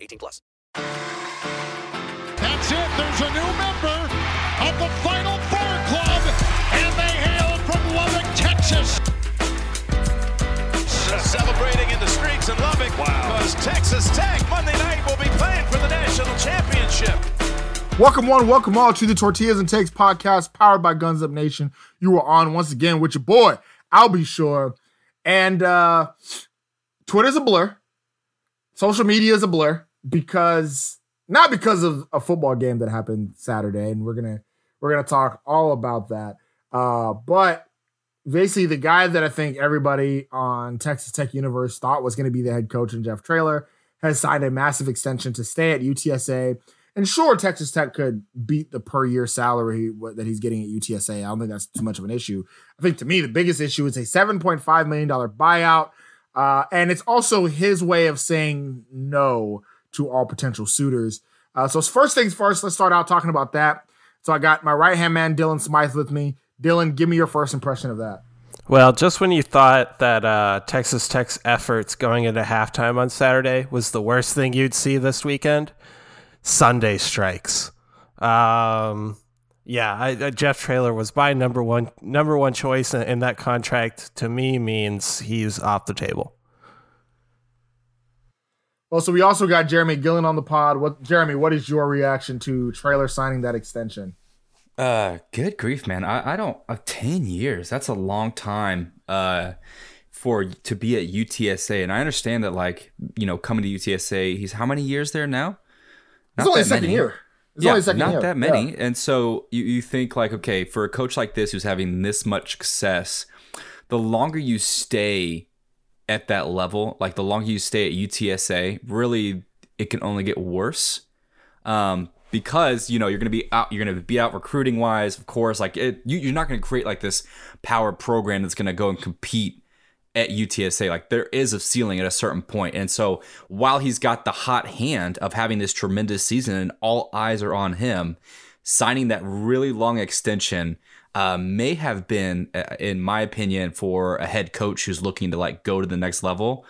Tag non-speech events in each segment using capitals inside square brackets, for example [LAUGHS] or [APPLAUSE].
18 plus. That's it. There's a new member of the Final Four Club, and they hail from Lubbock, Texas. Celebrating in the streets in Lubbock because Texas Tech Monday night will be playing for the national championship. Welcome one, welcome all to the Tortillas and Takes podcast powered by Guns Up Nation. You are on once again with your boy, I'll be sure. And uh Twitter's a blur. Social media is a blur because not because of a football game that happened Saturday, and we're gonna we're gonna talk all about that. Uh, but basically, the guy that I think everybody on Texas Tech Universe thought was gonna be the head coach, and Jeff Traylor has signed a massive extension to stay at UTSA. And sure, Texas Tech could beat the per year salary that he's getting at UTSA. I don't think that's too much of an issue. I think to me, the biggest issue is a $7.5 million buyout. Uh, and it's also his way of saying no to all potential suitors. Uh, so, first things first, let's start out talking about that. So, I got my right hand man, Dylan Smythe, with me. Dylan, give me your first impression of that. Well, just when you thought that uh, Texas Tech's efforts going into halftime on Saturday was the worst thing you'd see this weekend, Sunday strikes. Um, yeah, I, Jeff Traylor was my number one number one choice, and, and that contract to me means he's off the table. Well, so we also got Jeremy Gillen on the pod. What, Jeremy? What is your reaction to Traylor signing that extension? Uh, good grief, man. I, I don't. Uh, Ten years. That's a long time. Uh, for to be at UTSA, and I understand that, like you know, coming to UTSA, he's how many years there now? It's only second many. year. It's yeah, only second not year. that many. Yeah. And so you, you think like, okay, for a coach like this who's having this much success, the longer you stay at that level, like the longer you stay at UTSA, really it can only get worse. Um, because you know you're going to be out, you're going to be out recruiting wise, of course. Like it, you, you're not going to create like this power program that's going to go and compete at UTSA. Like there is a ceiling at a certain. And so while he's got the hot hand of having this tremendous season and all eyes are on him, signing that really long extension uh, may have been, uh, in my opinion, for a head coach who's looking to like go to the next level,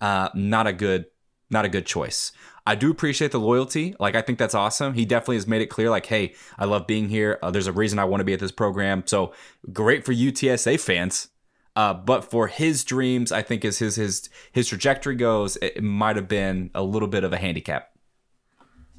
uh, not a good, not a good choice. I do appreciate the loyalty. Like I think that's awesome. He definitely has made it clear, like, hey, I love being here. Uh, there's a reason I want to be at this program. So great for UTSA fans. Uh, but for his dreams, I think as his his his trajectory goes, it, it might have been a little bit of a handicap.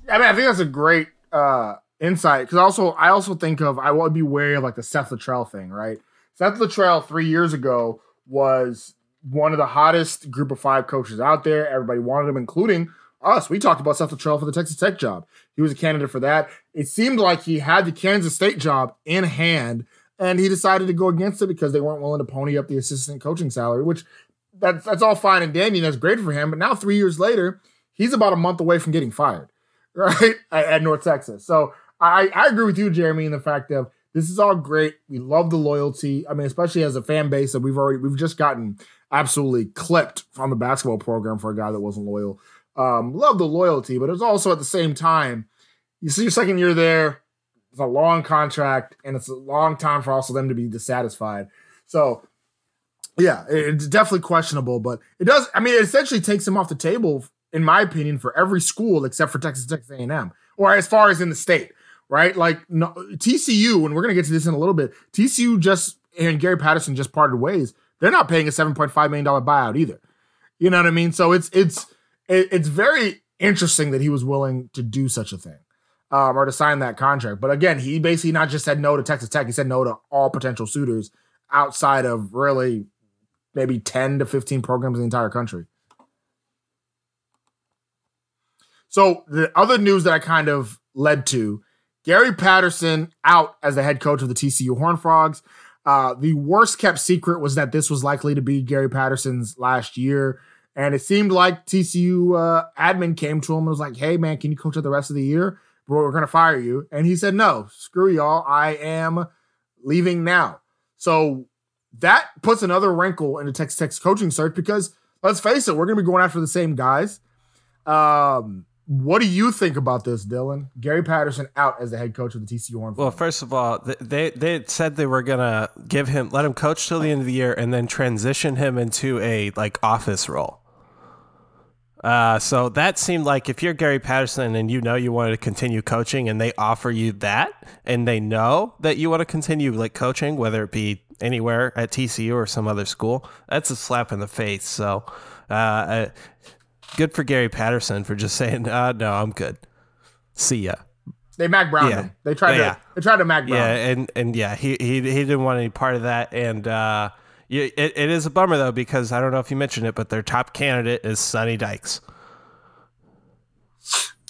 I mean, I think that's a great uh, insight because also I also think of I would be wary of like the Seth Littrell thing, right? Seth Littrell three years ago was one of the hottest group of five coaches out there. Everybody wanted him, including us. We talked about Seth Littrell for the Texas Tech job. He was a candidate for that. It seemed like he had the Kansas State job in hand, and he decided to go against it because they weren't willing to pony up the assistant coaching salary, which that's that's all fine and dandy. And that's great for him. But now, three years later, he's about a month away from getting fired, [LAUGHS] right at, at North Texas. So I, I agree with you, Jeremy, in the fact of this is all great. We love the loyalty. I mean, especially as a fan base that we've already we've just gotten absolutely clipped from the basketball program for a guy that wasn't loyal. Um, love the loyalty, but it's also at the same time, you see your second year there. It's a long contract, and it's a long time for also them to be dissatisfied. So, yeah, it's definitely questionable. But it does. I mean, it essentially takes him off the table, in my opinion, for every school except for Texas Texas A and M, or as far as in the state, right? Like no, TCU, and we're gonna get to this in a little bit. TCU just and Gary Patterson just parted ways. They're not paying a seven point five million dollar buyout either. You know what I mean? So it's it's it's very interesting that he was willing to do such a thing um, or to sign that contract. But again, he basically not just said no to Texas Tech, he said no to all potential suitors outside of really maybe 10 to 15 programs in the entire country. So the other news that I kind of led to Gary Patterson out as the head coach of the TCU Horn Frogs. Uh, the worst kept secret was that this was likely to be Gary Patterson's last year. And it seemed like TCU uh, admin came to him and was like, hey, man, can you coach the rest of the year? we're going to fire you. And he said, no, screw y'all. I am leaving now. So that puts another wrinkle in the Texas Tech's coaching search because let's face it, we're going to be going after the same guys. Um, what do you think about this, Dylan? Gary Patterson out as the head coach of the TCU Horn. Well, first of all, they they said they were gonna give him let him coach till the end of the year and then transition him into a like office role. Uh, so that seemed like if you're Gary Patterson and you know you wanted to continue coaching and they offer you that and they know that you want to continue like coaching, whether it be anywhere at TCU or some other school, that's a slap in the face. So, uh, uh, good for Gary Patterson for just saying, uh, no, I'm good. See ya. They Mack Brown yeah. him. They tried yeah. to they tried to Mack Brown. Yeah, and and yeah, he he he didn't want any part of that. And uh, it, it is a bummer though because I don't know if you mentioned it, but their top candidate is Sonny Dykes.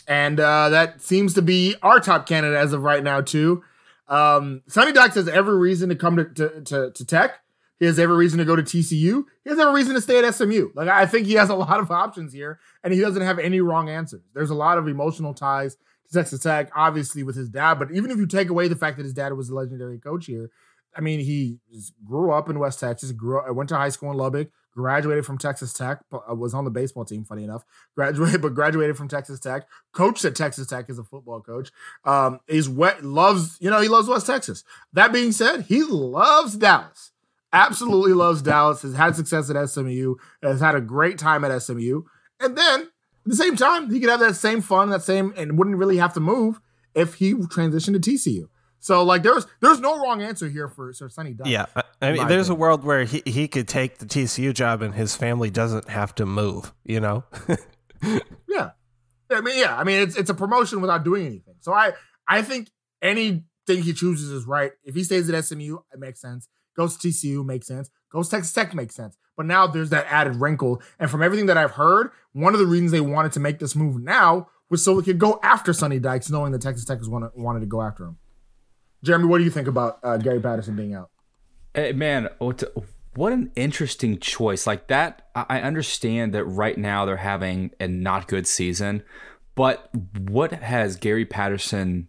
And uh, that seems to be our top candidate as of right now, too. Um, Sonny Dykes has every reason to come to, to, to, to Tech. He has every reason to go to TCU. He has every reason to stay at SMU. Like I think he has a [LAUGHS] lot of options here, and he doesn't have any wrong answers. There's a lot of emotional ties to Texas Tech, obviously with his dad. But even if you take away the fact that his dad was a legendary coach here, I mean, he grew up in West Texas, grew up, went to high school in Lubbock, graduated from Texas Tech, uh, was on the baseball team, funny enough, [LAUGHS] graduated, but graduated from Texas Tech, coached at Texas Tech as a football coach. Um, is wet, loves, you know, he loves West Texas. That being said, he loves Dallas. Absolutely loves Dallas, has had success at SMU, has had a great time at SMU. And then at the same time, he could have that same fun, that same, and wouldn't really have to move if he transitioned to TCU. So like there's there's no wrong answer here for Sir Sonny Dykes. Yeah, I mean there's opinion. a world where he, he could take the TCU job and his family doesn't have to move. You know. [LAUGHS] yeah, I mean yeah, I mean it's it's a promotion without doing anything. So I I think anything he chooses is right. If he stays at SMU, it makes sense. Goes to TCU makes sense. Goes to Texas Tech makes sense. But now there's that added wrinkle. And from everything that I've heard, one of the reasons they wanted to make this move now was so we could go after Sonny Dykes, knowing that Texas Tech was wanted, wanted to go after him. Jeremy, what do you think about uh, Gary Patterson being out? Hey, man, what, what an interesting choice. Like that, I understand that right now they're having a not good season, but what has Gary Patterson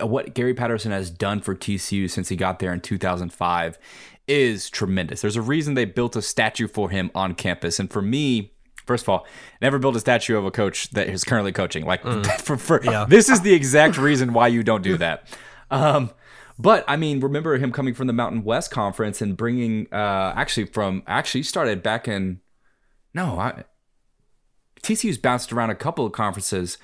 what Gary Patterson has done for TCU since he got there in 2005 is tremendous. There's a reason they built a statue for him on campus. And for me, first of all, never build a statue of a coach that is currently coaching. Like, mm. [LAUGHS] for, for yeah. this is the exact reason why you don't do that. Um, but I mean, remember him coming from the Mountain West Conference and bringing, uh, actually from actually started back in, no, I, TCU's bounced around a couple of conferences,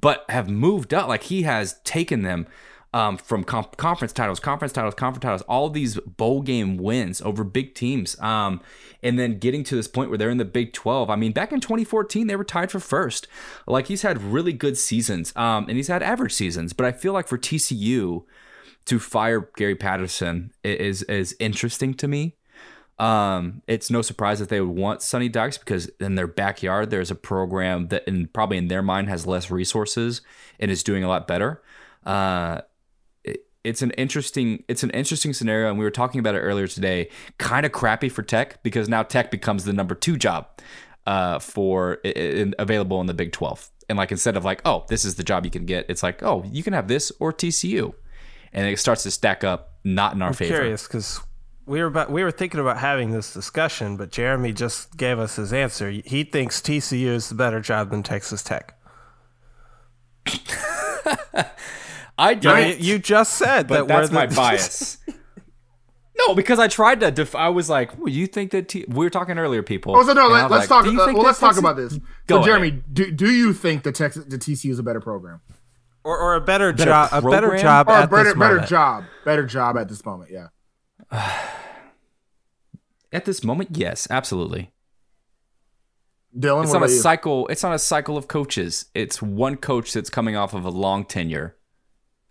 but have moved up. Like he has taken them um, from comp- conference titles, conference titles, conference titles, all these bowl game wins over big teams. Um, and then getting to this point where they're in the Big 12. I mean, back in 2014, they were tied for first. Like he's had really good seasons um, and he's had average seasons. But I feel like for TCU to fire Gary Patterson is, is interesting to me. Um, it's no surprise that they would want Sonny Dykes because in their backyard, there's a program that in, probably in their mind has less resources and is doing a lot better. Uh, it's an interesting it's an interesting scenario. And we were talking about it earlier today. Kind of crappy for tech because now tech becomes the number two job uh, for in, available in the big 12 and like instead of like oh this is the job you can get it's like oh you can have this or tcu and it starts to stack up not in our I'm favor. curious because we were about, we were thinking about having this discussion but jeremy just gave us his answer he thinks tcu is the better job than texas tech [LAUGHS] I don't. You just said but that we're that's the- my [LAUGHS] bias. [LAUGHS] no, because I tried to. Def- I was like, well, "You think that T-? we were talking earlier, people?" Oh, so no, and Let, us like, talk. Uh, well, let's talk about this. Go so, Jeremy, ahead. do, do you think the Texas, the TCU is a better program, or, or a better, Better job, a better job or a better, this better moment. job, better job at this moment? Yeah. At this moment, yes, absolutely. Dylan, It's what not a you? cycle. It's not a cycle of coaches. It's one coach that's coming off of a long tenure.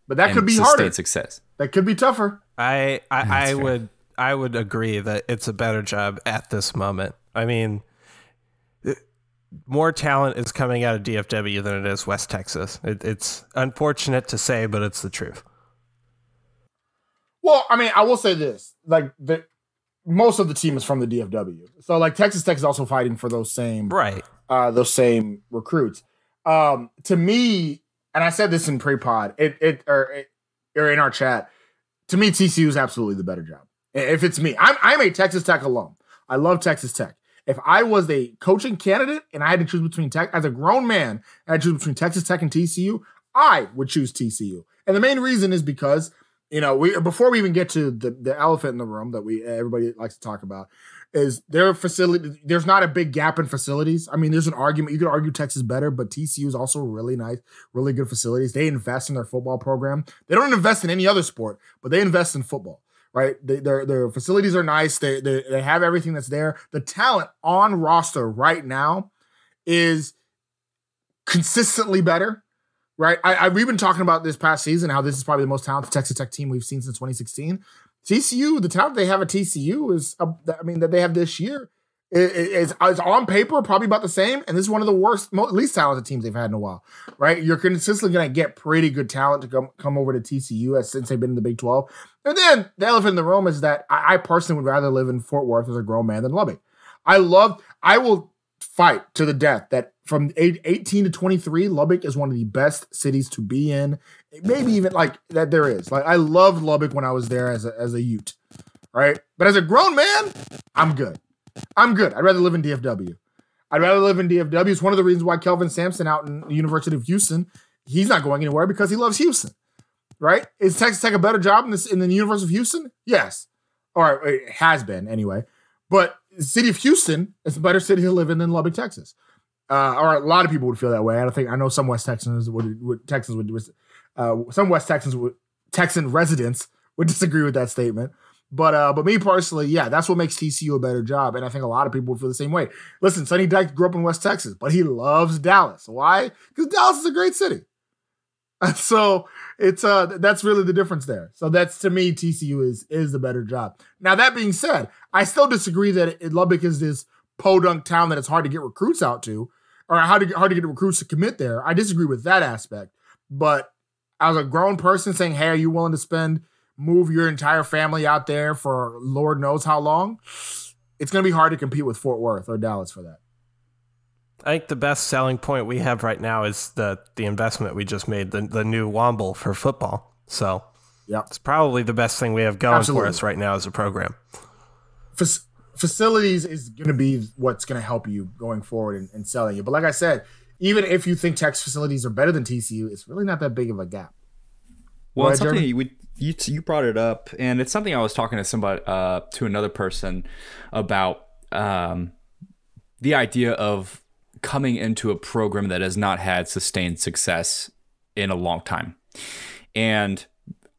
But that could be harder. Success. That could be tougher. I I, I would I would agree that it's a better job at this moment. I mean, more talent is coming out of DFW than it is West Texas. It, it's unfortunate to say, but it's the truth. Well, I mean, I will say this: like the most of the team is from the DFW, so like Texas Tech is also fighting for those same Right. uh, those same recruits. Um, to me, and I said this in pre-pod, it it or it, or in our chat. To me, TCU is absolutely the better job. If it's me, I'm I'm a Texas Tech alum. I love Texas Tech. If I was a coaching candidate and I had to choose between Tech as a grown man, I had to choose between Texas Tech and TCU, I would choose TCU. And the main reason is because you know we before we even get to the the elephant in the room that we everybody likes to talk about is their facility. There's not a big gap in facilities. I mean, there's an argument you could argue Texas better, but TCU is also really nice, really good facilities. They invest in their football program. They don't invest in any other sport, but they invest in football. Right, they, their their facilities are nice. They, they they have everything that's there. The talent on roster right now is consistently better. Right, I, I we've been talking about this past season how this is probably the most talented Texas Tech team we've seen since 2016. TCU, the talent they have at TCU is, uh, I mean, that they have this year is, on paper probably about the same. And this is one of the worst, most, least talented teams they've had in a while, right? You're consistently going to get pretty good talent to come, come over to TCU as, since they've been in the Big 12. And then the elephant in the room is that I, I personally would rather live in Fort Worth as a grown man than Lubbock. I love, I will fight to the death that from eight- 18 to 23, Lubbock is one of the best cities to be in. Maybe even like that there is. Like I loved Lubbock when I was there as a, as a Ute, right? But as a grown man, I'm good. I'm good. I'd rather live in DFW. I'd rather live in DFW. It's one of the reasons why Kelvin Sampson out in the University of Houston, he's not going anywhere because he loves Houston, right? Is Texas Tech a better job in this in the University of Houston? Yes, or it has been anyway. But the city of Houston is a better city to live in than Lubbock, Texas. Uh, or a lot of people would feel that way. I don't think I know some West Texans would, would Texans would uh, some West Texans would Texan residents would [LAUGHS] disagree with that statement. But uh, but me personally, yeah, that's what makes TCU a better job, and I think a lot of people would feel the same way. Listen, Sonny Dyke grew up in West Texas, but he loves Dallas. Why? Because Dallas is a great city. And [LAUGHS] So it's uh that's really the difference there. So that's to me, TCU is is the better job. Now that being said, I still disagree that it, Lubbock is this podunk town that it's hard to get recruits out to, or hard to get, hard to get recruits to commit there. I disagree with that aspect. But as a grown person saying, "Hey, are you willing to spend move your entire family out there for Lord knows how long?" It's going to be hard to compete with Fort Worth or Dallas for that. I think the best selling point we have right now is the the investment we just made, the the new Womble for football. So yeah, it's probably the best thing we have going Absolutely. for us right now as a program. Fac- facilities is going to be what's going to help you going forward and, and selling it. But like I said, even if you think Tech's facilities are better than TCU, it's really not that big of a gap. Well, it's something you, you you brought it up, and it's something I was talking to somebody uh, to another person about um, the idea of coming into a program that has not had sustained success in a long time, and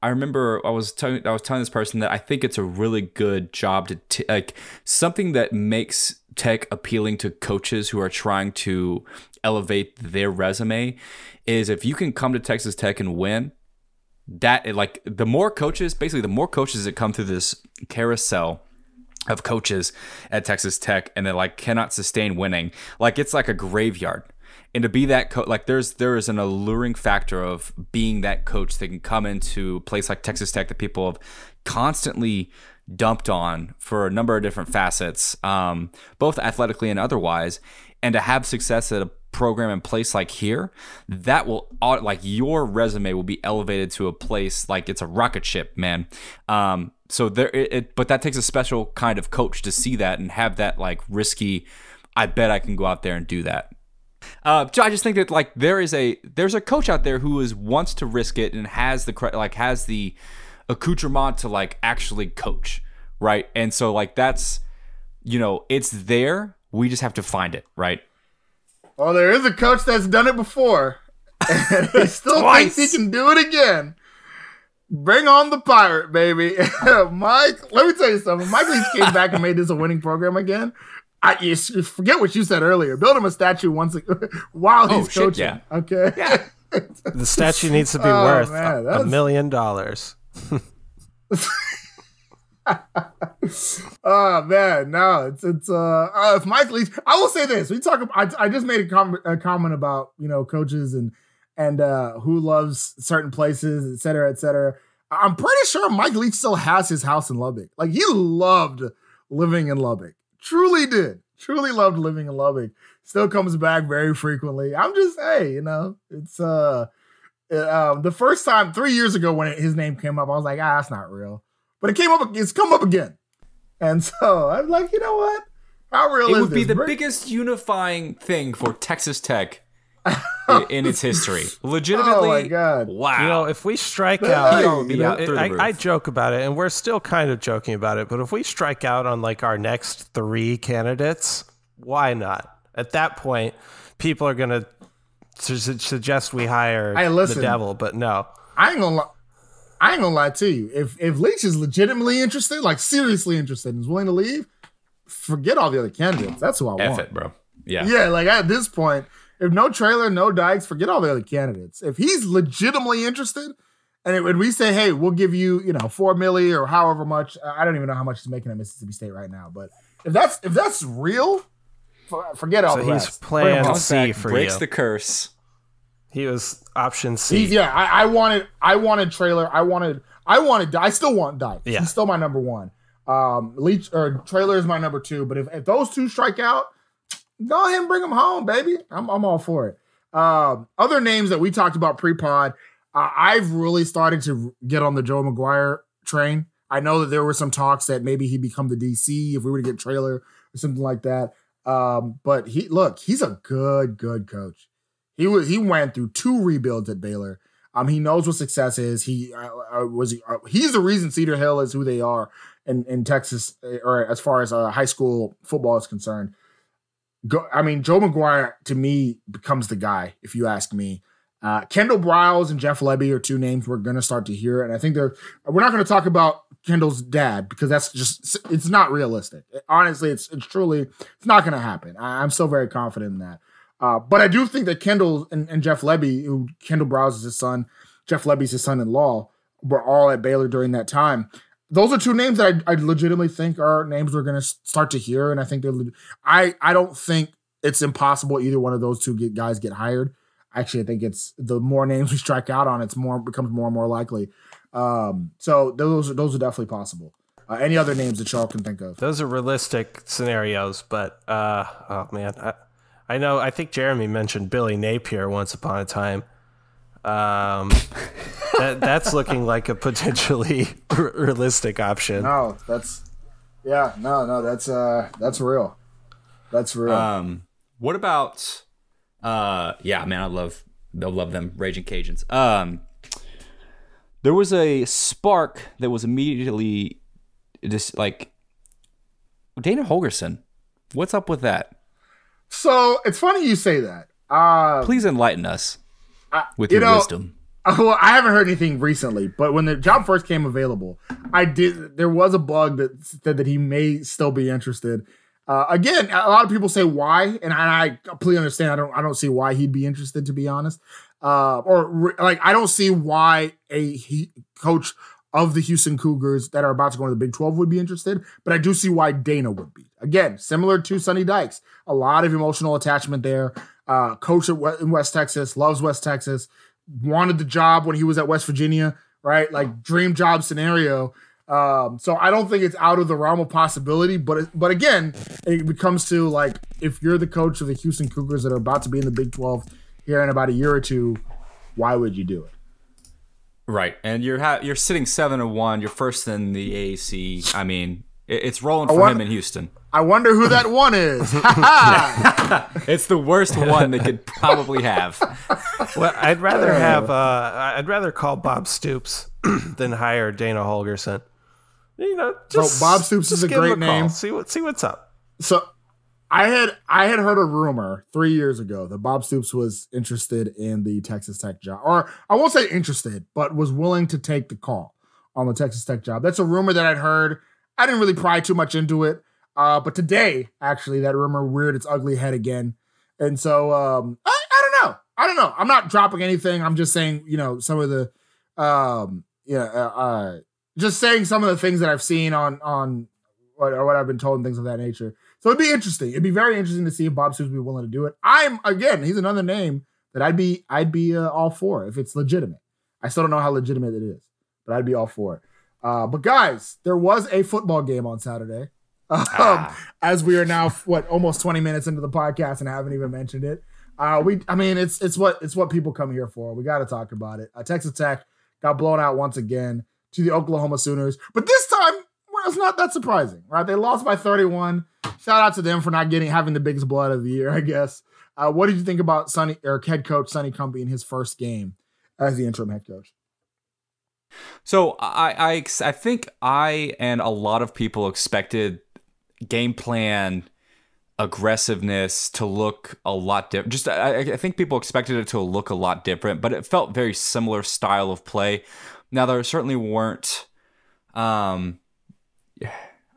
I remember I was telling I was telling this person that I think it's a really good job to t- like something that makes tech appealing to coaches who are trying to elevate their resume is if you can come to Texas Tech and win that like the more coaches basically the more coaches that come through this carousel of coaches at Texas Tech and they like cannot sustain winning like it's like a graveyard and to be that coach like there's there is an alluring factor of being that coach that can come into a place like Texas Tech that people have constantly dumped on for a number of different facets um, both athletically and otherwise. And to have success at a program in place like here that will like your resume will be elevated to a place like it's a rocket ship man. Um so there it, it but that takes a special kind of coach to see that and have that like risky i bet i can go out there and do that Uh, so I just think that like there is a there's a coach out there who is wants to risk it and has the like has the accoutrement to like actually coach, right? And so like that's you know it's there. We just have to find it, right? Well, there is a coach that's done it before, [LAUGHS] and he still thinks he can do it again. Bring on the pirate, baby, [LAUGHS] Mike. Let me tell you something. Mike Leach came back and made this a winning program again. I you s- forget what you said earlier. Build him a statue once a, [LAUGHS] while Oh, he's shit, coaching. yeah. Okay. Yeah. [LAUGHS] The statue needs to be Oh, worth man, a- a million dollars. [LAUGHS] Oh man, no, it's it's uh, uh if Mike Leach, I will say this: we talk. About, I I just made a, com- a comment about you know coaches and and uh who loves certain places, et cetera, et cetera. I'm pretty sure Mike Leach still has his house in Lubbock. Like he loved living in Lubbock, truly did, truly loved living in Lubbock. Still comes back very frequently. I'm just hey, you know, it's uh, uh um, the first time three years ago when his name came up, I was like, ah, that's not real. But it came up. It's come up again. And [LAUGHS] so I'm like, you know what? How real It would be the Bring- biggest unifying thing for Texas Tech in its history. [LAUGHS] Oh legitimately, Oh my god! wow. You know, if we strike out, He would you know, out through the I. I joke about it, and we're still kind of joking about it. But if we strike out on like our next three candidates, why not? At that point, people are gonna su- su- suggest we hire Hey, the listen. devil, but no. I ain't gonna lie. I ain't gonna lie to you. If if Leach is legitimately interested, like seriously interested, and is willing to leave, forget all the other candidates. That's who I F want. it, bro. Yeah. Yeah, like at this point, if no Traylor, no Dykes, forget all the other candidates. If he's legitimately interested, and when we say, hey, we'll give you, you know, four milli or however much, I don't even know how much he's making at Mississippi State right now, but if that's if that's real, for, forget all So the he's rest. plan Bring him on. C for breaks you. the curse. he was option C. He's yeah. I, I wanted. I wanted Traylor. I wanted. I wanted. I still want Dykes. Yeah. He's still my number one. Um, Leach or Traylor is my number two. But if, if those two strike out, go ahead and bring them home, baby. I'm I'm all for it. Um, other names that we talked about pre-pod, uh, I've really started to get on the Joe McGuire train. I know that there were some talks that maybe he'd become the DC if we were to get Traylor or something like that. Um, but he look, he's a good, good coach. He was he went through two rebuilds at Baylor. Um, he knows what success is. He uh, uh, was uh, he's the reason Cedar Hill is who they are in in Texas, uh, or as far as uh, high school football is concerned. Go, I mean, Joe McGuire to me becomes the guy. If you ask me, uh, Kendal Briles and Jeff Lebby are two names we're going to start to hear, and I think they're. We're not going to talk about Kendal's dad because that's just it's not realistic. Honestly, it's it's truly it's not going to happen. I, I'm still very confident in that. Uh, but I do think that Kendal and, and Jeff Lebby, who Kendal Briles is his son, Jeff Lebby's his son-in-law, were all at Baylor during that time. Those are two names that I, I legitimately think are names we're going to start to hear, and I think they're. I I don't think it's impossible either one of those two get, guys get hired. Actually, I think it's the more names [LAUGHS] we strike out on, it's more becomes more and more likely. Um, so those are those are definitely possible. Uh, any other names that y'all can think of? Those are realistic scenarios, but uh, oh man, I, I know. I think Jeremy mentioned Billy Napier once upon a time. Um, [LAUGHS] that, that's looking like a potentially [LAUGHS] r- realistic option. No, that's yeah, no, no, that's uh that's real. That's real. Um, what about? Uh, yeah, man, I love, I love them, Raging Cajuns. Um, there was a spark that was immediately just like Dana Holgorsen. What's up with that? so it's funny you say that. Uh Please enlighten us with you your know- wisdom. [LAUGHS] Well, I haven't heard anything recently, but when the job first came available, I did. There was a bug that said that he may still be interested. Uh, again, a lot of people say why, and I, I completely understand. I don't. I don't see why he'd be interested, to be honest. Uh, or re- like, I don't see why a he, coach of the Houston Cougars that are about to go into the Big Twelve would be interested. But I do see why Dana would be. Again, similar to Sonny Dykes, a lot of emotional attachment there. Uh, coach at in West Texas, loves West Texas wanted the job when he was at West Virginia, right? Like dream job scenario. Um, so I don't think it's out of the realm of possibility, but but again, it becomes to like if you're the coach of the Houston Cougars that are about to be in the Big 12 here in about a year or two, why would you do it? Right, and you're ha- you're sitting seven and one. You're first in the AAC. I mean, It's rolling for want- him in Houston. I wonder who that [LAUGHS] one is. [LAUGHS] [LAUGHS] It's the worst one they could probably have. Well, I'd rather have uh, I'd rather call Bob Stoops [CLEARS THROAT] than hire Dana Holgorsen. You know, just Bob Stoops just is a give great call. name. See what see what's up. so I had I had heard a rumor three years ago that Bob Stoops was interested in the Texas Tech job, or I won't say interested, but was willing to take the call on the Texas Tech job. That's a rumor that I'd heard. I didn't really pry too much into it, uh, but today actually that rumor reared its ugly head again, and so um, I, I don't know. I don't know. I'm not dropping anything. I'm just saying, you know, some of the, um, yeah, uh, uh, just saying some of the things that I've seen on on what, or what I've been told and things of that nature. So it'd be interesting. It'd be very interesting to see if Bob Stoops would be willing to do it. I'm again, he's another name that I'd be I'd be uh, all for if it's legitimate. I still don't know how legitimate it is, but I'd be all for it. Uh, but guys, there was a football game on Saturday. [LAUGHS] Um, As we are now [LAUGHS] what almost 20 minutes into the podcast and haven't even mentioned it. Uh, we I mean it's it's what it's what people come here for. We got to talk about it. Uh, Texas Tech got blown out once again to the Oklahoma Sooners, but this time well, it's not that surprising, right? They lost by 31. Shout out to them for not getting having the biggest blood of the year, [LAUGHS] I guess. Uh, what did you think about Sonny or head coach Sonny Cumbie in his first game as the interim head coach? So I, I I think I and a lot of people expected game plan aggressiveness to look a lot different. Just I, I think people expected it to look a lot different, but it felt very similar style of play. Now there certainly weren't. Um,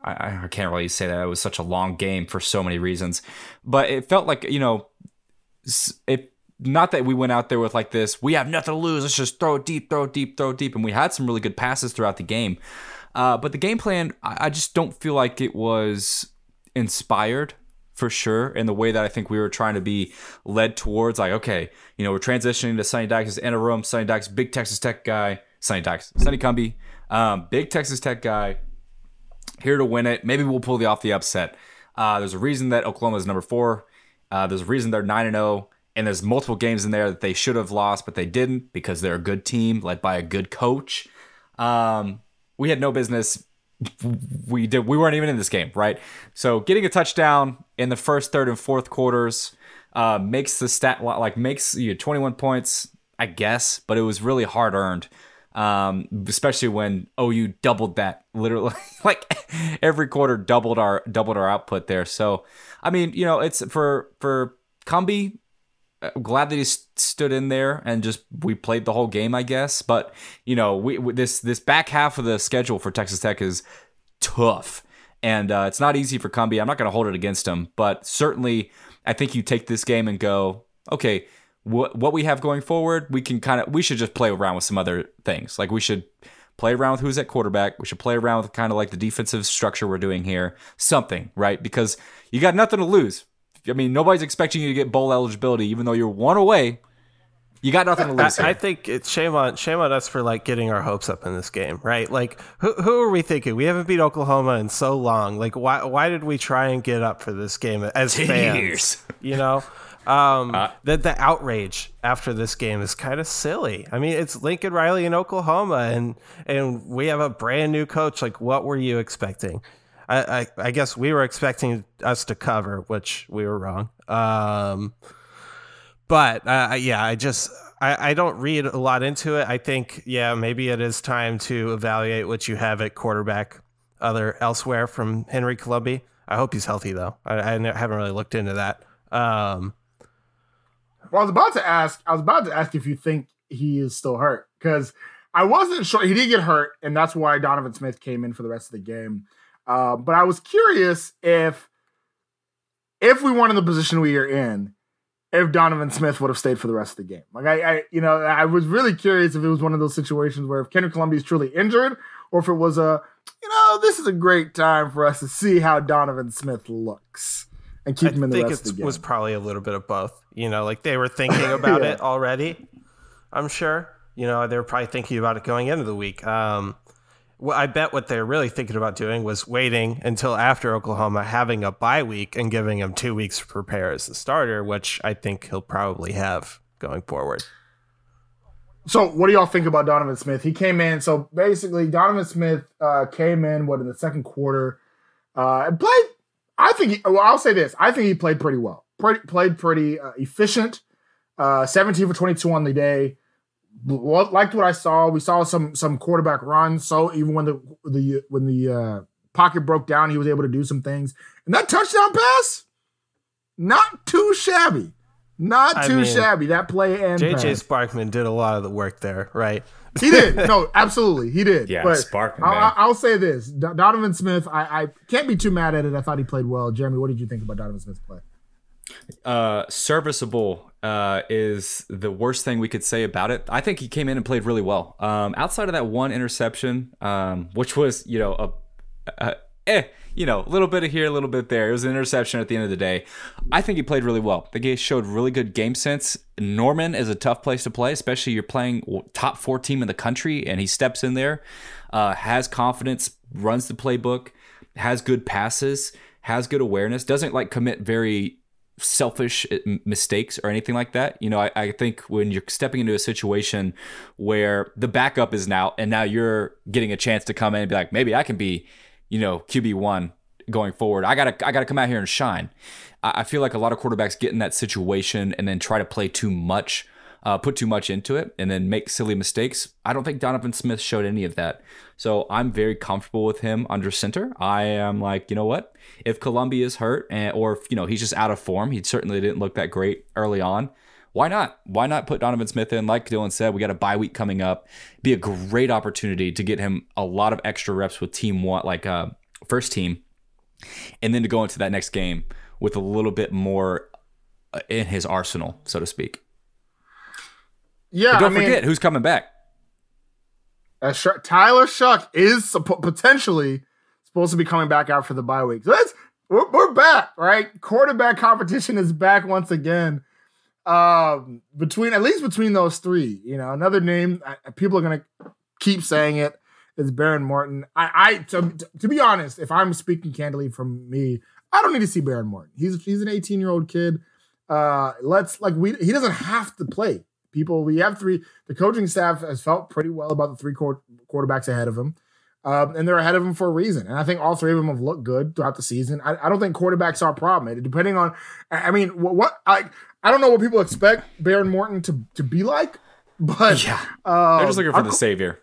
I, I can't really say that it was such a long game for so many reasons, but it felt like you know, it not that we went out there with like this. We have nothing to lose. Let's just throw it deep, throw it deep, throw it deep, and we had some really good passes throughout the game. Uh, but the game plan, I, I just don't feel like it was inspired for sure in the way that I think we were trying to be led towards. Like, okay, you know, we're transitioning to Sonny Dykes as interim. Sonny Dykes, big Texas Tech guy. Sonny Dykes, Sonny Cumbie, um, big Texas Tech guy, here to win it. Maybe we'll pull the off the upset. Uh, there's a reason that Oklahoma is number four. Uh, there's a reason they're nine and zero, and there's multiple games in there that they should have lost, but they didn't because they're a good team led by a good coach. Um, we had no business. We did. We weren't even in this game, right? So getting a touchdown in the first, third, and fourth quarters uh, makes the stat like makes you 21 points, I guess, but it was really hard earned. Um, especially when OU doubled that literally [LAUGHS] like every quarter doubled our doubled our output there. So I mean, you know, it's for for Cumbie, I'm glad that he st- stood in there and just we played the whole game, I guess. But you know, we, we this this back half of the schedule for Texas Tech is tough, and uh, it's not easy for Cumbie. I'm not going to hold it against him, but certainly I think you take this game and go, okay, what what we have going forward, we can kind of we should just play around with some other things. Like we should play around with who's at quarterback. We should play around with kind of like the defensive structure we're doing here. Something, right? Because you got nothing to lose. I mean, nobody's expecting you to get bowl eligibility, even though you're one away. You got nothing to lose. I, I think it's shame on shame on us for like getting our hopes up in this game, right? Like, who who are we thinking? We haven't beat Oklahoma in so long. Like, why why did we try and get up for this game as Ten fans? You know, um, the the outrage after this game is kind of silly. I mean, it's Lincoln Riley in Oklahoma, and and we have a brand new coach. Like, what were you expecting? I, I, guess we were expecting us to cover, which we were wrong. Um, but uh, yeah, I just I, I don't read a lot into it. I think yeah, maybe it is time to evaluate what you have at quarterback other elsewhere from Henry Colombi. I hope he's healthy though. I, I haven't really looked into that. Um, Well, I was about to ask. I was about to ask if you think he is still hurt because I wasn't sure. He did get hurt, and that's why Donovan Smith came in for the rest of the game. Uh, but I was curious if, if we weren't in the position we are in, if Donovan Smith would have stayed for the rest of the game. Like I, I, you know, I was really curious if it was one of those situations where if Kendrick Colombi is truly injured, or if it was a, you know, this is a great time for us to see how Donovan Smith looks and keep I him in the think rest it of the game. was probably a little bit of both. You know, like they were [LAUGHS] thinking about Yeah. it already. I'm sure. You know, they were probably thinking about it going into the week. Um, well, I bet what they're really thinking about doing was waiting until after Oklahoma, having a bye week and giving him two weeks to prepare as the starter, which I think he'll probably have going forward. So, what do y'all think about Donovan Smith? He came in. So basically, Donovan Smith uh, came in what in the second quarter. Uh, and played. I think. He, well, I'll say this. I think he played pretty well. Pretty, played pretty uh, efficient. Uh, 17 for 22 on the day. Liked what I saw. We saw some some quarterback runs. So even when the the when the uh, pocket broke down, he was able to do some things. And that touchdown pass, not too shabby. Not I too mean, shabby. That play and JJ pass. Sparkman did a lot of the work there, right? He did. No, [LAUGHS] absolutely, he did. Yeah, but Sparkman, I'll. I'll say this: Donovan Smith. I, I can't be too mad at it. I thought he played well. Jeremy, what did you think about Donovan Smith's play? Uh, serviceable uh, is the worst thing we could say about it. I think he came in and played really well. Um, outside of that one interception, um, which was you know a, a eh, you know a little bit of here, a little bit there. It was an interception at the end of the day. I think he played really well. The guy showed really good game sense. Norman is a tough place to play, especially you're playing top four team in the country, and he steps in there, uh, has confidence, runs the playbook, has good passes, has good awareness, doesn't like commit very selfish uh, mistakes or anything like that. You know, I, I think when you're stepping into a situation where the backup is now, and now you're getting a chance to come in and be like, maybe I can be, you know, QB one going forward. I gotta, I gotta come out here and shine. I, I feel like a lot of quarterbacks get in that situation and then try to play too much. Uh, put too much into it and then make silly mistakes. I don't think Donovan Smith showed any of that. So I'm very comfortable with him under center. I am like, you know what? If Colombi is hurt and, or if, you know, he's just out of form, he certainly didn't look that great early on. Why not? Why not put Donovan Smith in? Like Dylan said, we got a bye week coming up. Be a great opportunity to get him a lot of extra reps with team one, like uh, first team, and then to go into that next game with a little bit more uh, in his arsenal, so to speak. Yeah, But don't I mean, forget who's coming back. uh, Sh- Tyler Shough is suppo- potentially supposed to be coming back out for the bye week. So that's we're, we're back, right? Quarterback competition is back once again. Um, between at least between those three, you know, another name uh, people are gonna keep saying it is Behren Morton. I, I to, to be honest, if I'm speaking candidly from me, I don't need to see Behren Morton. He's he's an 18 year old kid. Uh, let's like we he doesn't have to play. People, we have three. The coaching staff has felt pretty well about the three quar- quarterbacks ahead of him, um, and they're ahead of him for a reason. And I think all three of them have looked good throughout the season. I, I don't think quarterbacks are a problem. It, depending on, I mean, what, what I I don't know what people expect Behren Morton to to be like, but Yeah. um, They're just looking for our the savior.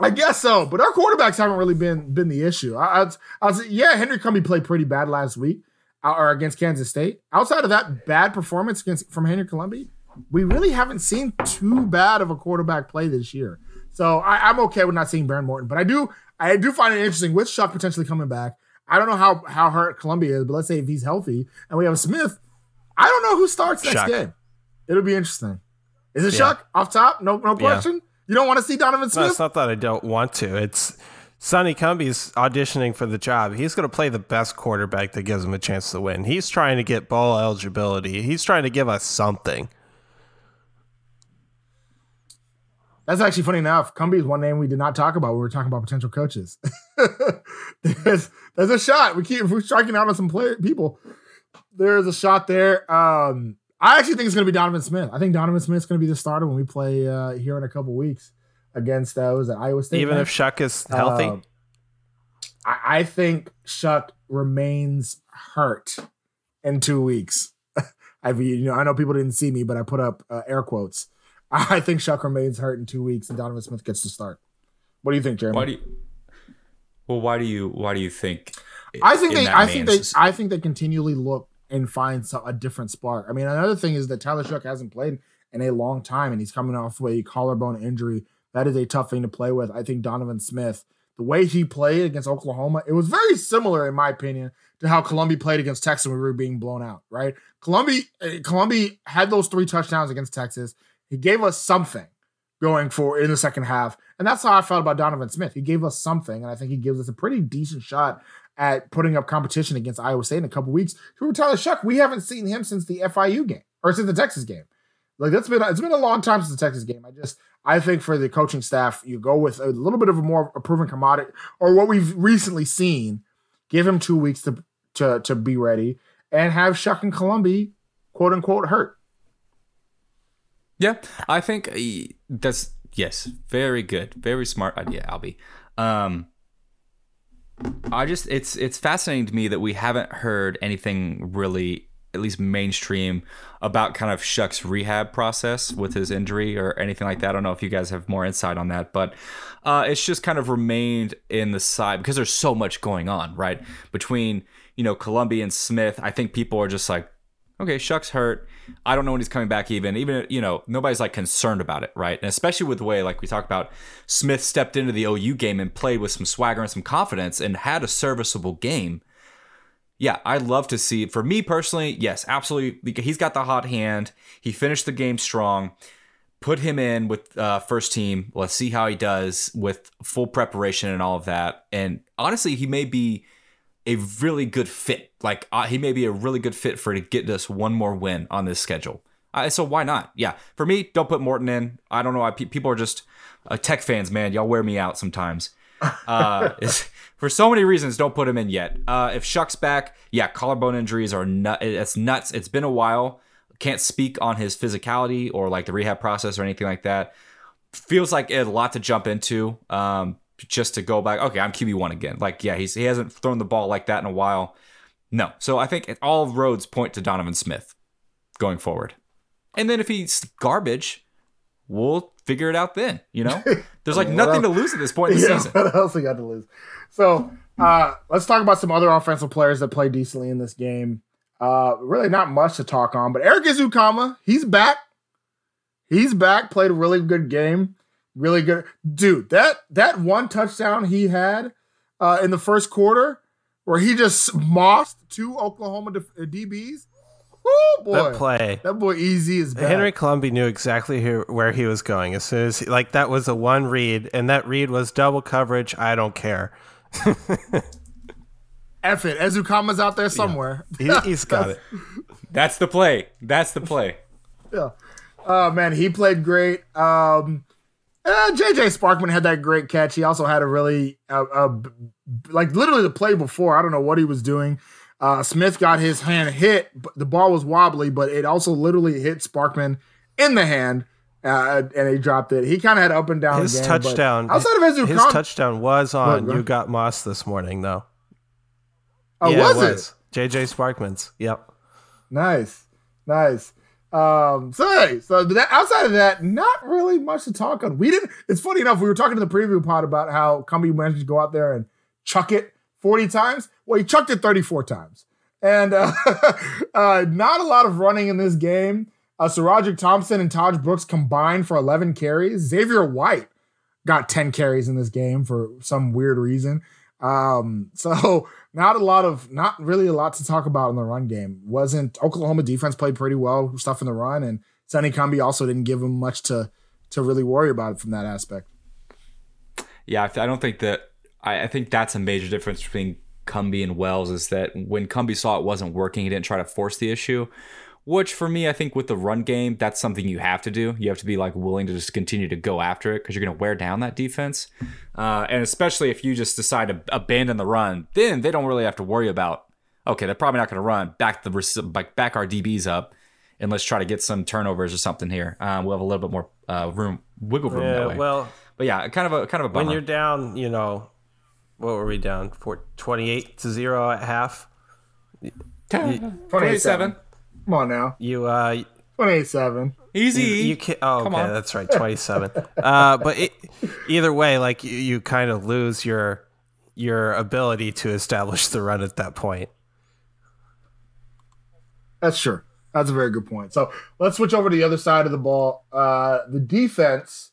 I guess so, but our quarterbacks haven't really been been the issue. I, I, I was yeah, Henry Cumbie played pretty bad last week uh, or against Kansas State. Outside of that bad performance against from Henry Colombi, we really haven't seen too bad of a quarterback play this year. So I, I'm okay with not seeing Behren Morton, but I do I do find it interesting with Shough potentially coming back. I don't know how how hurt Colombi is, but let's say if he's healthy and we have Smith, I don't know who starts next Shough. game. It'll be interesting. Is it Yeah. Shough off top? No, no question. You don't want to see Donovan No, Smith? it's not that I don't want to. It's Sonny Cumbie's auditioning for the job. He's going to play the best quarterback that gives him a chance to win. He's trying to get ball eligibility. He's trying to give us something. That's actually funny enough. Cumbie is one name we did not talk about when we were talking about potential coaches. [LAUGHS] there's, there's a shot. We keep we're striking out on some player people. There's a shot there. Um, I actually think it's going to be Donovan Smith. I think Donovan Smith's going to be the starter when we play uh, here in a couple weeks against uh, was it Iowa State? Even if Shough is healthy, Um, I, I think Shough remains hurt in two weeks. [LAUGHS] I mean, you know, I know people didn't see me, but I put up uh, air quotes. [LAUGHS] I think Shough remains hurt in two weeks, and Donovan Smith gets to start. What do you think, Jeremy? Why do you? Well, why do you? Why do you think? I think they, I think they, I think they continually look and find some, a different spark. I mean, another thing is that Tyler Shough hasn't played in a long time, and he's coming off a collarbone injury. That is a tough thing to play with. I think Donovan Smith, the way he played against Oklahoma, it was very similar, in my opinion, to how Colombi played against Texas when we were being blown out. Right? Colombi, uh, Colombi had those three touchdowns against Texas. He gave us something going for in the second half. And that's how I felt about Donovan Smith. He gave us something, and I think he gives us a pretty decent shot at putting up competition against Iowa State in a couple weeks. Who Tyler Shough, we haven't seen him since the FIU game or since the Texas game. Like that's been it's been a long time since the Texas game. I just I think for the coaching staff, you go with a little bit of a more a proven commodity or what we've recently seen. Give him two weeks to to to be ready and have Shough and Colombi quote unquote hurt. Yeah, I think uh, that's yes, very good, very smart idea, Albie. Um, I just it's it's fascinating to me that we haven't heard anything really at least mainstream about kind of Shough's rehab process with his injury or anything like that. I don't know if you guys have more insight on that, but uh, it's just kind of remained in the side because there's so much going on, right? Between you know Colombi and Smith, I think people are just like, okay, Shough's hurt. I don't know when he's coming back. Even even you know nobody's like concerned about it, right? And especially with the way like we talked about, Smith stepped into the OU game and played with some swagger and some confidence and had a serviceable game. Yeah, I'd love to see. For me personally, yes, absolutely. He's got the hot hand. He finished the game strong. Put him in with uh, first team. Let's see how he does with full preparation and all of that. And honestly, he may be a really good fit. Like uh, he may be a really good fit for to get us one more win on this schedule. Uh, so why not? Yeah, for me, don't put Morton in. I don't know why pe- people are just uh, tech fans, man. Y'all wear me out sometimes. [LAUGHS] Uh, for so many reasons, don't put him in yet. Uh, if Shough's back, yeah, collarbone injuries are nut. It's nuts. It's been a while. Can't speak on his physicality or like the rehab process or anything like that. Feels like a lot to jump into. Um, just to go back. Okay, I'm QB one again. Like, yeah, he's he hasn't thrown the ball like that in a while. No, so I think all roads point to Donovan Smith going forward. And then if he's garbage, we'll figure it out then. You know, [LAUGHS] there's like nothing to lose at this point in the yeah, season. What else we got to lose? So uh, let's talk about some other offensive players that played decently in this game. Uh, really not much to talk on, but Eric Ezukanma, he's back. He's back. Played a really good game. Really good, dude. That that one touchdown he had uh, in the first quarter, where he just mossed two Oklahoma def- uh, DBs. Woo, boy. That play. That boy easy is back. Henry Colombi knew exactly who, where he was going as soon as he, like that was a one read, and that read was double coverage. I don't care. [LAUGHS] F it. Ezukanma's out there somewhere. He, he's got [LAUGHS] it. That's the play. That's the play. Yeah. Oh man, he played great. Um, uh, JJ Sparkman had that great catch. He also had a really, uh, uh, like literally the play before. I don't know what he was doing. Uh, Smith got his hand hit. But the ball was wobbly, but it also literally hit Sparkman in the hand, uh, and he dropped it. He kind of had up and down. His but touchdown. outside of his, his touchdown was on. What, You got Moss this morning, though. Oh, yeah, was it it? was. JJ Sparkman's. Yep. Nice, nice. Um, so so that, outside of that, not really much to talk on. We didn't. It's funny enough. We were talking to the preview pod about how Cumbie managed to go out there and chuck it forty times. Well, he chucked it thirty-four times, and [LAUGHS] uh, uh, not a lot of running in this game. Uh, SaRodorick Thompson and Taj Brooks combined for eleven carries. Xavier White got ten carries in this game for some weird reason. Um, so [LAUGHS] not a lot of, not really a lot to talk about in the run game. Wasn't Oklahoma defense played pretty well stuff in the run, and Sonny Cumbie also didn't give him much to to really worry about from that aspect. Yeah, I I don't think that. I, I think that's a major difference between Cumbie and Wells is that when Cumbie saw it wasn't working, he didn't try to force the issue. Which for me, I think with the run game, that's something you have to do. You have to be like willing to just continue to go after it because you're going to wear down that defense. Uh, and especially if you just decide to abandon the run, then they don't really have to worry about. Okay, they're probably not going to run. Back the back back our DBs up, and let's try to get some turnovers or something here. Um, we'll have a little bit more uh, room, wiggle room Yeah, that way. well, but yeah, kind of a kind of a bummer. when you're down, you know, what were we down for? Twenty-eight to zero at half. You, 27. Come on now, you uh, 27. Easy. You, you can, oh, Come okay, on. that's right, twenty-seven. [LAUGHS] uh, but it, either way, like you, you kind of lose your your ability to establish the run at that point. That's true. That's a very good point. So let's switch over to the other side of the ball. Uh, the defense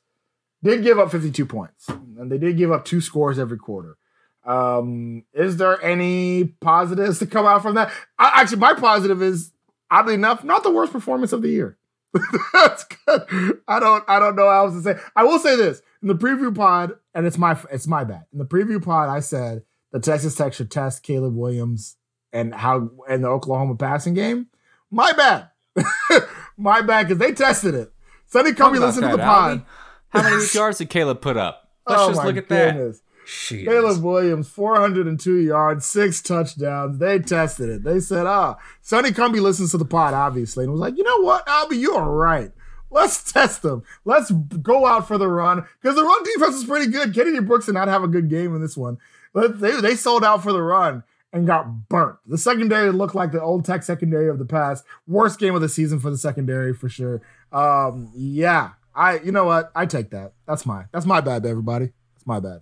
did give up 52 points, and they did give up two scores every quarter. Um, is there any positives to come out from that? I, actually, my positive is oddly enough not the worst performance of the year. [LAUGHS] That's good. I don't I don't know how else to say. I will say this in the preview pod, and it's my it's my bad. In the preview pod, I said the Texas Tech should test Caleb Williams and how and the Oklahoma passing game. My bad. [LAUGHS] my bad because they tested it. Sonny Cumbie listened to the pod. Albie. How many yards did Caleb put up? Let's [LAUGHS] oh just look at that. Jeez. Caleb Williams, 402 yards, six touchdowns. They tested it. They said, ah, Sonny Cumbie listens to the pod, obviously, and was like, you know what, Albie, you are right. Let's [LAUGHS] test them. Let's go out for the run because the run defense is pretty good. Kennedy Brooks did not have a good game in this one. But they they sold out for the run and got burnt. The secondary looked like the old Tech secondary of the past. Worst game of the season for the secondary for sure. Um, yeah, I you know what? I take that. That's my that's my bad, everybody. It's my bad.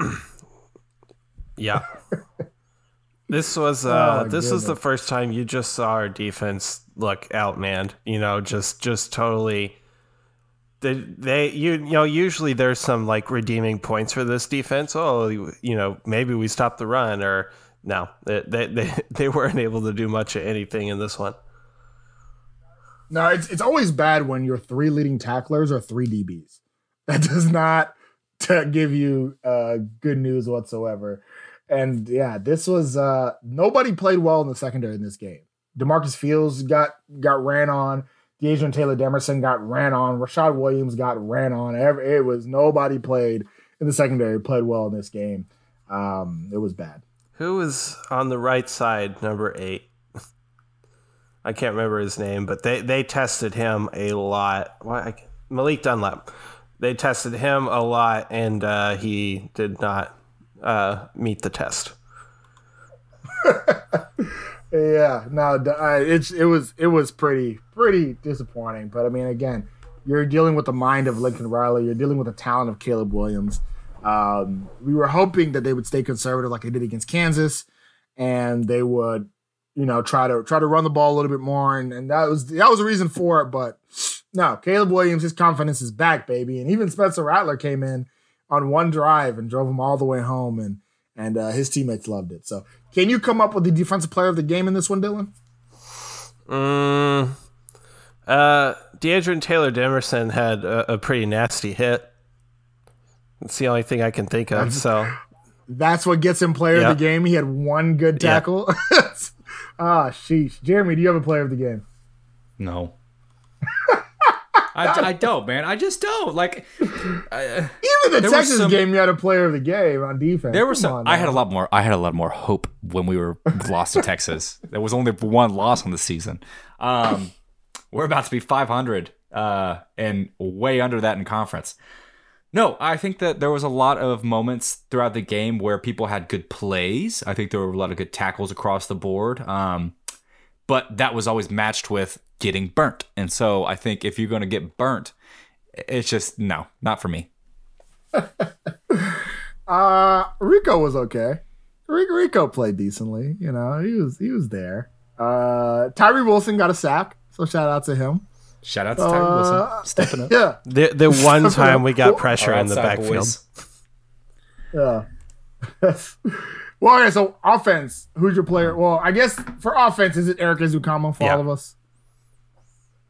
[CLEARS THROAT] Yeah. This was uh Oh, this was the first time you just saw our defense look outmanned, you know, just just totally they they you you know usually there's some like redeeming points for this defense. Oh, you you know, maybe we stopped the run or no, they they [LAUGHS] they, they weren't able to do much of anything in this one. No, it's it's always bad when your three leading tacklers are three DBs. That does not [LAUGHS] t- give you uh, good news whatsoever. And yeah, this was uh, nobody played well in the secondary in this game. DaMarcus Fields got got ran on. Dadrion Taylor Demerson got ran on. Rayshad Williams got ran on. It was nobody played in the secondary played well in this game. Um, it was bad. Who was on the right side, number eight? [LAUGHS] I can't remember his name, but they, they tested him a lot. Why Malik Dunlap. They tested him a lot, and uh, he did not uh, meet the test. [LAUGHS] Yeah, no, it's it was it was pretty pretty disappointing. But I mean, again, you're dealing with the mind of Lincoln Riley. You're dealing with the talent of Caleb Williams. Um, we were hoping that they would stay conservative like they did against Kansas, and they would, you know, try to try to run the ball a little bit more. And, and that was that was a reason for it. But no, Caleb Williams, his confidence is back, baby. And even Spencer Rattler came in on one drive and drove him all the way home, and and uh, his teammates loved it. So, can you come up with the defensive player of the game in this one, Dylan? Mm, uh, Deandre Taylor Demerson had a, a pretty nasty hit. It's the only thing I can think of. So That's what gets him player Yeah. of the game. He had one good Yeah. tackle. [LAUGHS] ah, sheesh. Jeremy, do you have a player of the game? No. [LAUGHS] I, I don't, man. I just don't. Like, I, Even the Texas some- game, you had a player of the game on defense. there were some. on I had a lot more. I had a lot more hope when we were lost to Texas. [LAUGHS] There was only one loss on the season. Um, we're about to be 500 uh, and way under that in conference. No, I think that there was a lot of moments throughout the game where people had good plays. I think there were a lot of good tackles across the board. Um, but that was always matched with getting burnt. And so I think if you're going to get burnt, it's just no, not for me. [LAUGHS] Uh, Rico was okay. Rico, Rico played decently. You know, he was he was there. Uh, Tyree Wilson got a sack, so shout out to him. Shout out to Tyree Uh, Wilson stepping up. [LAUGHS] Yeah, the the one time we got Our pressure in the backfield. boys. yeah. [LAUGHS] well, okay. So offense, who's your player? Well, I guess for offense, is it Eric Ezukanma for Yeah. all of us?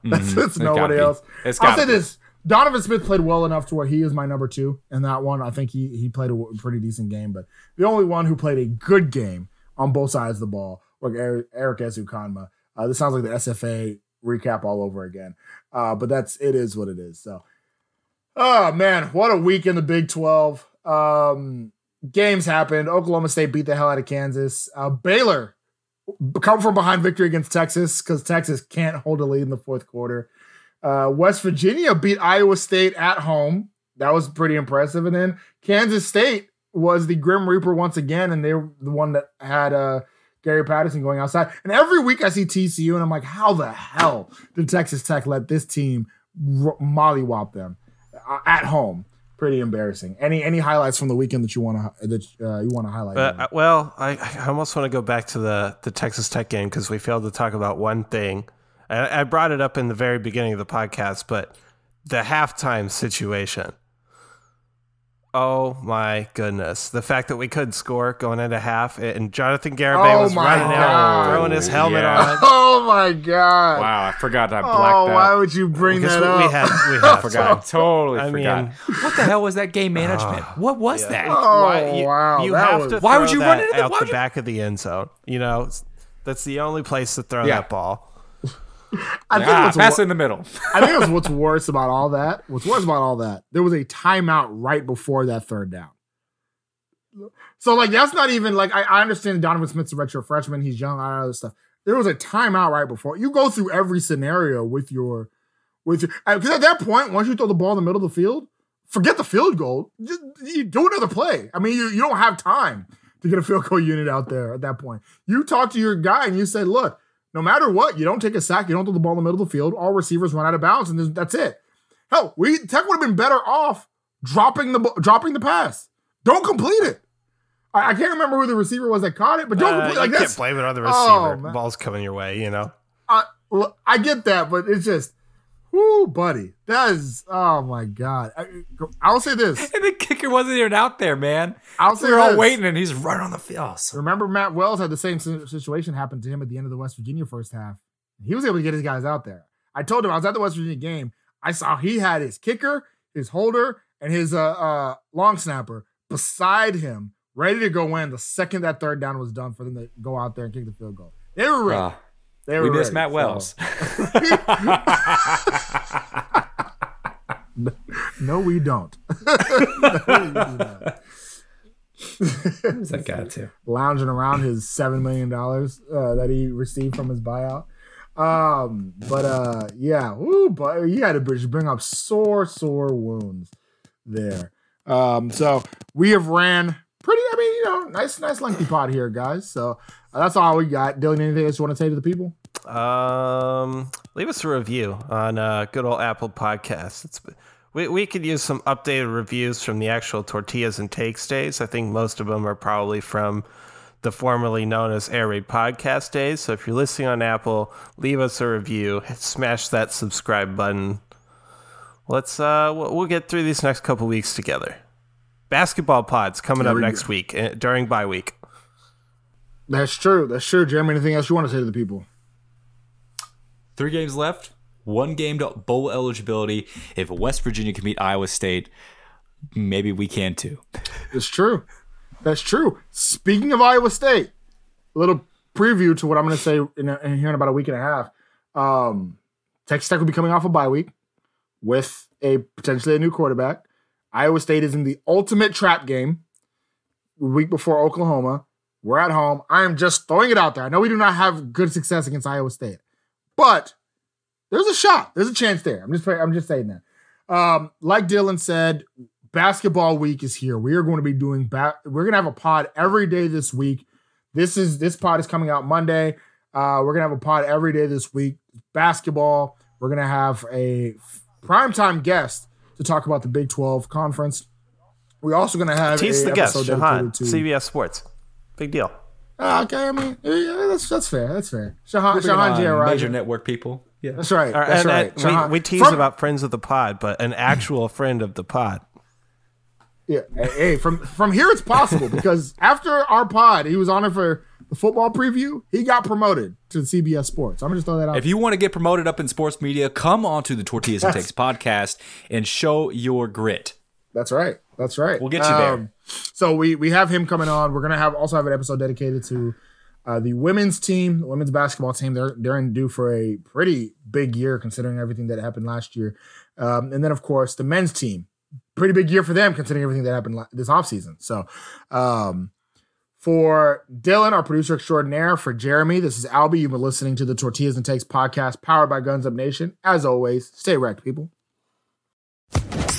That's, Mhm. that's It's nobody else. It's I'll say be. this: Donovan Smith played well enough to where he is my number two in that one. I think he he played a pretty decent game, but the only one who played a good game on both sides of the ball was Eric, Eric Ezukanma. Uh, this sounds like the SFA recap all over again, uh, but that's it is what it is. So, oh man, what a week in the Big Twelve. Um, games happened. Oklahoma State beat the hell out of Kansas. Uh, Baylor come from behind victory against Texas because Texas can't hold a lead in the fourth quarter. Uh, West Virginia beat Iowa State at home. That was pretty impressive. And then Kansas State was the Grim Reaper once again, and they were the one that had uh, Gary Patterson going outside. And every week I see TCU, and I'm like, how the hell did Texas Tech let this team r- mollywop them uh, at home? Pretty embarrassing. Any any highlights from the weekend that you want to that uh, you want to highlight? Uh, well, I, I almost want to go back to the, the Texas Tech game because we failed to talk about one thing. I, I brought it up in the very beginning of the podcast, but the halftime situation. Oh my goodness. The fact that we couldn't score going into half and Jonathan Garibay Oh was my running out, throwing his helmet Yeah. on. [LAUGHS] oh my god! Wow, I forgot I blacked Oh, out. why would you bring Because that we, up? we had we [LAUGHS] had forgot. Totally I forgot. mean- what the hell was that game management? [SIGHS] what was Yeah. that? Oh, Why- you, wow, You that have was- to Why would throw you run that into the- out the would you- back of the end zone. You know, that's the only place to throw Yeah. that ball. I think ah, pass in the middle. [LAUGHS] I think that's [LAUGHS] what's worse about all that. What's worse about all that? There was a timeout right before that third down. So like that's not even like I, I understand Donovan Smith's a retro freshman. He's young, all that other stuff. There was a timeout right before. You go through every scenario with your with your because at that point, once you throw the ball in the middle of the field, forget the field goal. Just you do another play. I mean, you, you don't have time to get a field goal [LAUGHS] unit out there at that point. You talk to your guy and you say, look, no matter what, you don't take a sack, you don't throw the ball in the middle of the field. All receivers run out of bounds, and that's it. Hell, we Tech would have been better off dropping the dropping the pass. Don't complete it. I, I can't remember who the receiver was that caught it, but don't Uh, complete like you can't blame it on the Oh, receiver. man. Ball's coming your way, you know. I, I get that, but it's just, whoo, buddy, that is, oh my god. I, I'll say this. And [LAUGHS] the kicker wasn't even out there, man. I'll say we were all this. waiting, and he's right on the field. Remember, Matt Wells had the same situation happen to him at the end of the West Virginia first half. He was able to get his guys out there. I told him I was at the West Virginia game. I saw he had his kicker, his holder, and his uh, uh, long snapper beside him, ready to go in the second that third down was done for them to go out there and kick the field goal. They were ready. Ah, they we were miss ready, Matt so- Wells. [LAUGHS] No, we don't. [LAUGHS] Who's that guy too? lounging around his seven million dollars uh, that he received from his buyout. Um, but uh, yeah, woo, but he had to bring up sore, sore wounds there. Um, so we have ran pretty. I mean, you know, nice, nice lengthy pod here, guys. So that's all we got. Dylan, anything else you want to say to the people? Um, leave us a review on uh, good old Apple Podcasts. It's we we could use some updated reviews from the actual tortillas and takes days. I think most of them are probably from the formerly known as Air Raid Podcast days. So if you're listening on Apple, leave us a review. Smash that subscribe button. Let's uh, we'll, get through these next couple weeks together. Basketball pods coming There up we go. next week uh, during bye week. That's true. That's true. Jeremy, anything else you want to say to the people? Three games left. One game to bowl eligibility. If West Virginia can beat Iowa State, maybe we can too. It's true. That's true. Speaking of Iowa State, a little preview to what I'm going to say in, in here in about a week and a half. Um, Texas Tech will be coming off a bye week with a potentially a new quarterback. Iowa State is in the ultimate trap game week before Oklahoma. We're at home. I am just throwing it out there. I know we do not have good success against Iowa State, but there's a shot. There's a chance there. I'm just I'm just saying that. Um, like Dylan said, basketball week is here. We are going to be doing. We're gonna have a pod every day this week. This is this pod is coming out Monday. Uh, we're gonna have a pod every day this week. Basketball. We're gonna have a primetime guest to talk about the Big 12 conference. We're also gonna have Tease a the guest, Shahan, to CBS Sports. Big deal. Ah, okay, I mean, yeah, that's that's fair. That's fair. Shahan, We're Shehan Jeyarajah. major network people. Yeah. That's right. That's and, right. and Shahan- we, we tease from- about friends of the pod, but an actual [LAUGHS] friend of the pod. Yeah. Hey, hey, from from here it's possible because after our pod, he was on it for the football preview. He got promoted to CBS Sports. I'm gonna just throw that out. If you want to get promoted up in sports media, come on to the Tortillas and Takes podcast and show your grit. That's right. That's right. We'll get you there. Um, so we we have him coming on. We're gonna have also have an episode dedicated to uh, the women's team, the women's basketball team. They're they're in due for a pretty big year considering everything that happened last year. Um, and then of course the men's team, pretty big year for them considering everything that happened la- this offseason. So um, for Dylan, our producer extraordinaire, for Jeremy, this is Albie. You've been listening to the Tortillas and Takes podcast powered by Guns Up Nation. As always, stay wrecked, people.